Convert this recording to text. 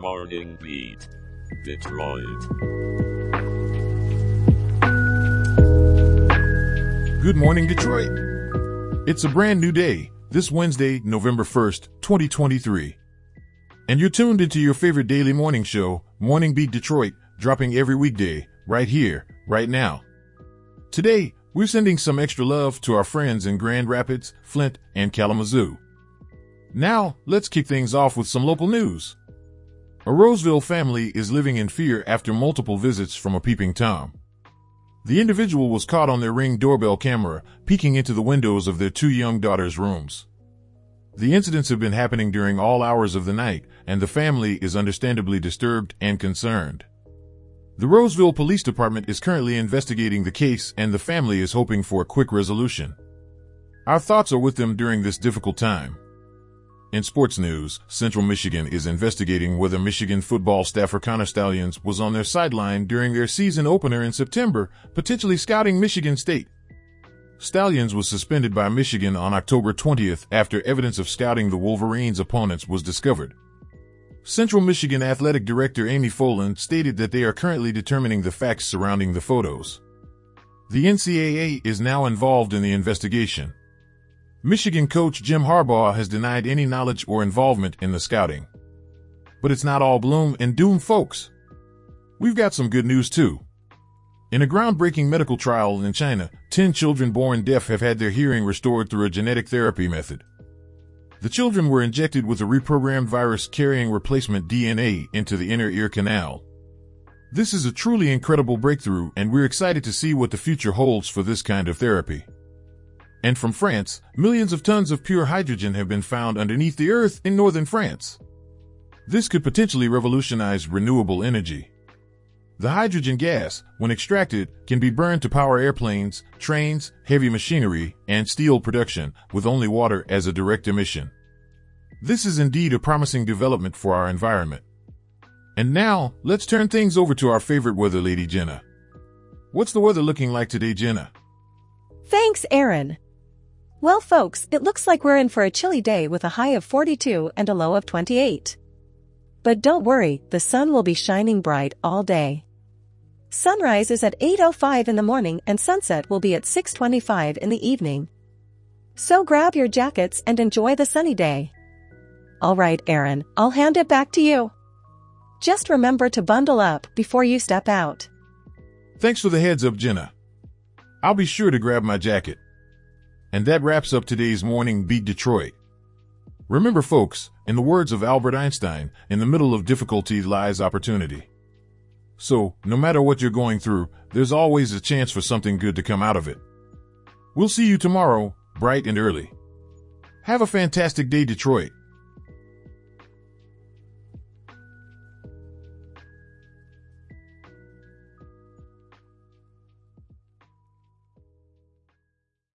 Morning Beat. Detroit. Good morning, Detroit. It's a brand new day, this Wednesday, November 1st, 2023. And you're tuned into your favorite daily morning show, Morning Beat Detroit, dropping every weekday, right here, right now. Today, we're sending some extra love to our friends in Grand Rapids, Flint, and Kalamazoo. Now, let's kick things off with some local news. A Roseville family is living in fear after multiple visits from a peeping Tom. The individual was caught on their ring doorbell camera, peeking into the windows of their two young daughters' rooms. The incidents have been happening during all hours of the night, and the family is understandably disturbed and concerned. The Roseville Police Department is currently investigating the case and the family is hoping for a quick resolution. Our thoughts are with them during this difficult time. In sports news, Central Michigan is investigating whether Michigan football staffer Connor Stalions was on their sideline during their season opener in September, potentially scouting Michigan State. Stalions was suspended by Michigan on October 20th after evidence of scouting the Wolverines' opponents was discovered. Central Michigan Athletic Director Amy Folan stated that they are currently determining the facts surrounding the photos. The NCAA is now involved in the investigation. Michigan coach Jim Harbaugh has denied any knowledge or involvement in the scouting. But it's not all bloom and doom, folks. We've got some good news too. In a groundbreaking medical trial in China, 10 children born deaf have had their hearing restored through a genetic therapy method. The children were injected with a reprogrammed virus carrying replacement DNA into the inner ear canal. This is a truly incredible breakthrough and we're excited to see what the future holds for this kind of therapy. And from France, millions of tons of pure hydrogen have been found underneath the earth in northern France. This could potentially revolutionize renewable energy. The hydrogen gas, when extracted, can be burned to power airplanes, trains, heavy machinery, and steel production, with only water as a direct emission. This is indeed a promising development for our environment. And now, let's turn things over to our favorite weather lady, Jenna. What's the weather looking like today, Jenna? Thanks, Aaron. Well, folks, it looks like we're in for a chilly day with a high of 42 and a low of 28. But don't worry, the sun will be shining bright all day. Sunrise is at 8.05 in the morning and sunset will be at 6.25 in the evening. So grab your jackets and enjoy the sunny day. Alright, Aaron, I'll hand it back to you. Just remember to bundle up before you step out. Thanks for the heads up, Jenna. I'll be sure to grab my jacket. And that wraps up today's Morning Beat Detroit. Remember, folks, in the words of Albert Einstein, in the middle of difficulty lies opportunity. So, no matter what you're going through, there's always a chance for something good to come out of it. We'll see you tomorrow, bright and early. Have a fantastic day, Detroit.